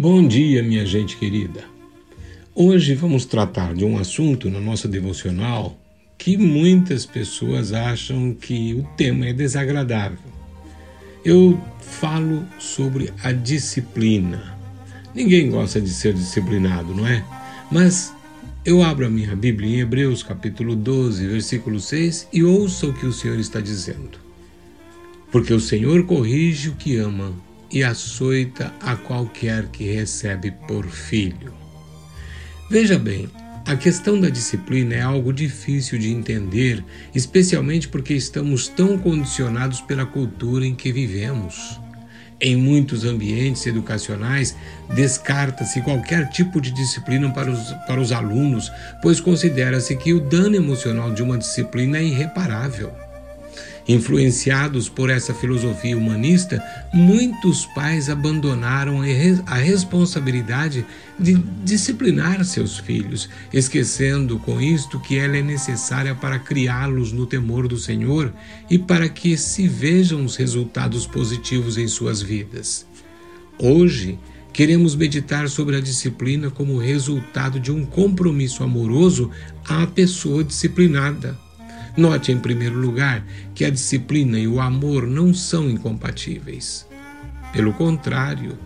Bom dia, minha gente querida. Hoje vamos tratar de um assunto na nossa devocional que muitas pessoas acham que o tema é desagradável. Eu falo sobre a disciplina. Ninguém gosta de ser disciplinado, não é? Mas eu abro a minha Bíblia em Hebreus capítulo 12, versículo 6 e ouça o que o Senhor está dizendo. Porque o Senhor corrige o que ama e açoita a qualquer que recebe por filho. Veja bem, a questão da disciplina é algo difícil de entender, especialmente porque estamos tão condicionados pela cultura em que vivemos. Em muitos ambientes educacionais, descarta-se qualquer tipo de disciplina para os, para os alunos, pois considera-se que o dano emocional de uma disciplina é irreparável. Influenciados por essa filosofia humanista, muitos pais abandonaram a responsabilidade de disciplinar seus filhos, esquecendo com isto que ela é necessária para criá-los no temor do Senhor e para que se vejam os resultados positivos em suas vidas. Hoje, Queremos meditar sobre a disciplina como resultado de um compromisso amoroso à pessoa disciplinada. Note, em primeiro lugar, que a disciplina e o amor não são incompatíveis. Pelo contrário,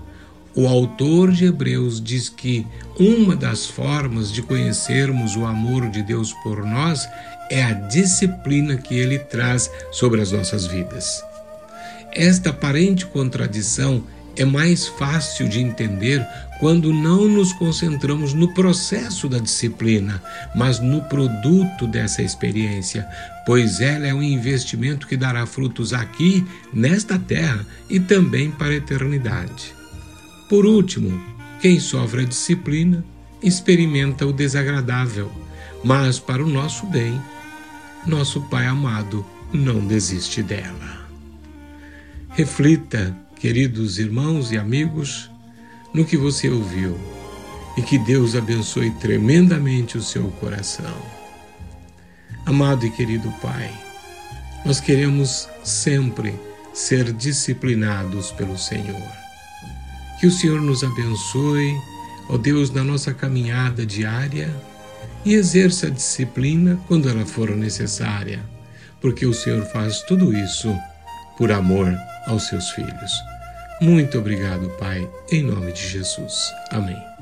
o autor de Hebreus diz que uma das formas de conhecermos o amor de Deus por nós é a disciplina que ele traz sobre as nossas vidas. Esta aparente contradição é mais fácil de entender quando não nos concentramos no processo da disciplina, mas no produto dessa experiência, pois ela é um investimento que dará frutos aqui, nesta terra e também para a eternidade. Por último, quem sofre a disciplina experimenta o desagradável, mas para o nosso bem, nosso Pai amado não desiste dela. Reflita queridos irmãos e amigos, no que você ouviu e que Deus abençoe tremendamente o seu coração. Amado e querido Pai, nós queremos sempre ser disciplinados pelo Senhor. Que o Senhor nos abençoe, ó Deus, na nossa caminhada diária e exerça a disciplina quando ela for necessária, porque o Senhor faz tudo isso por amor aos seus filhos. Muito obrigado, Pai, em nome de Jesus. Amém.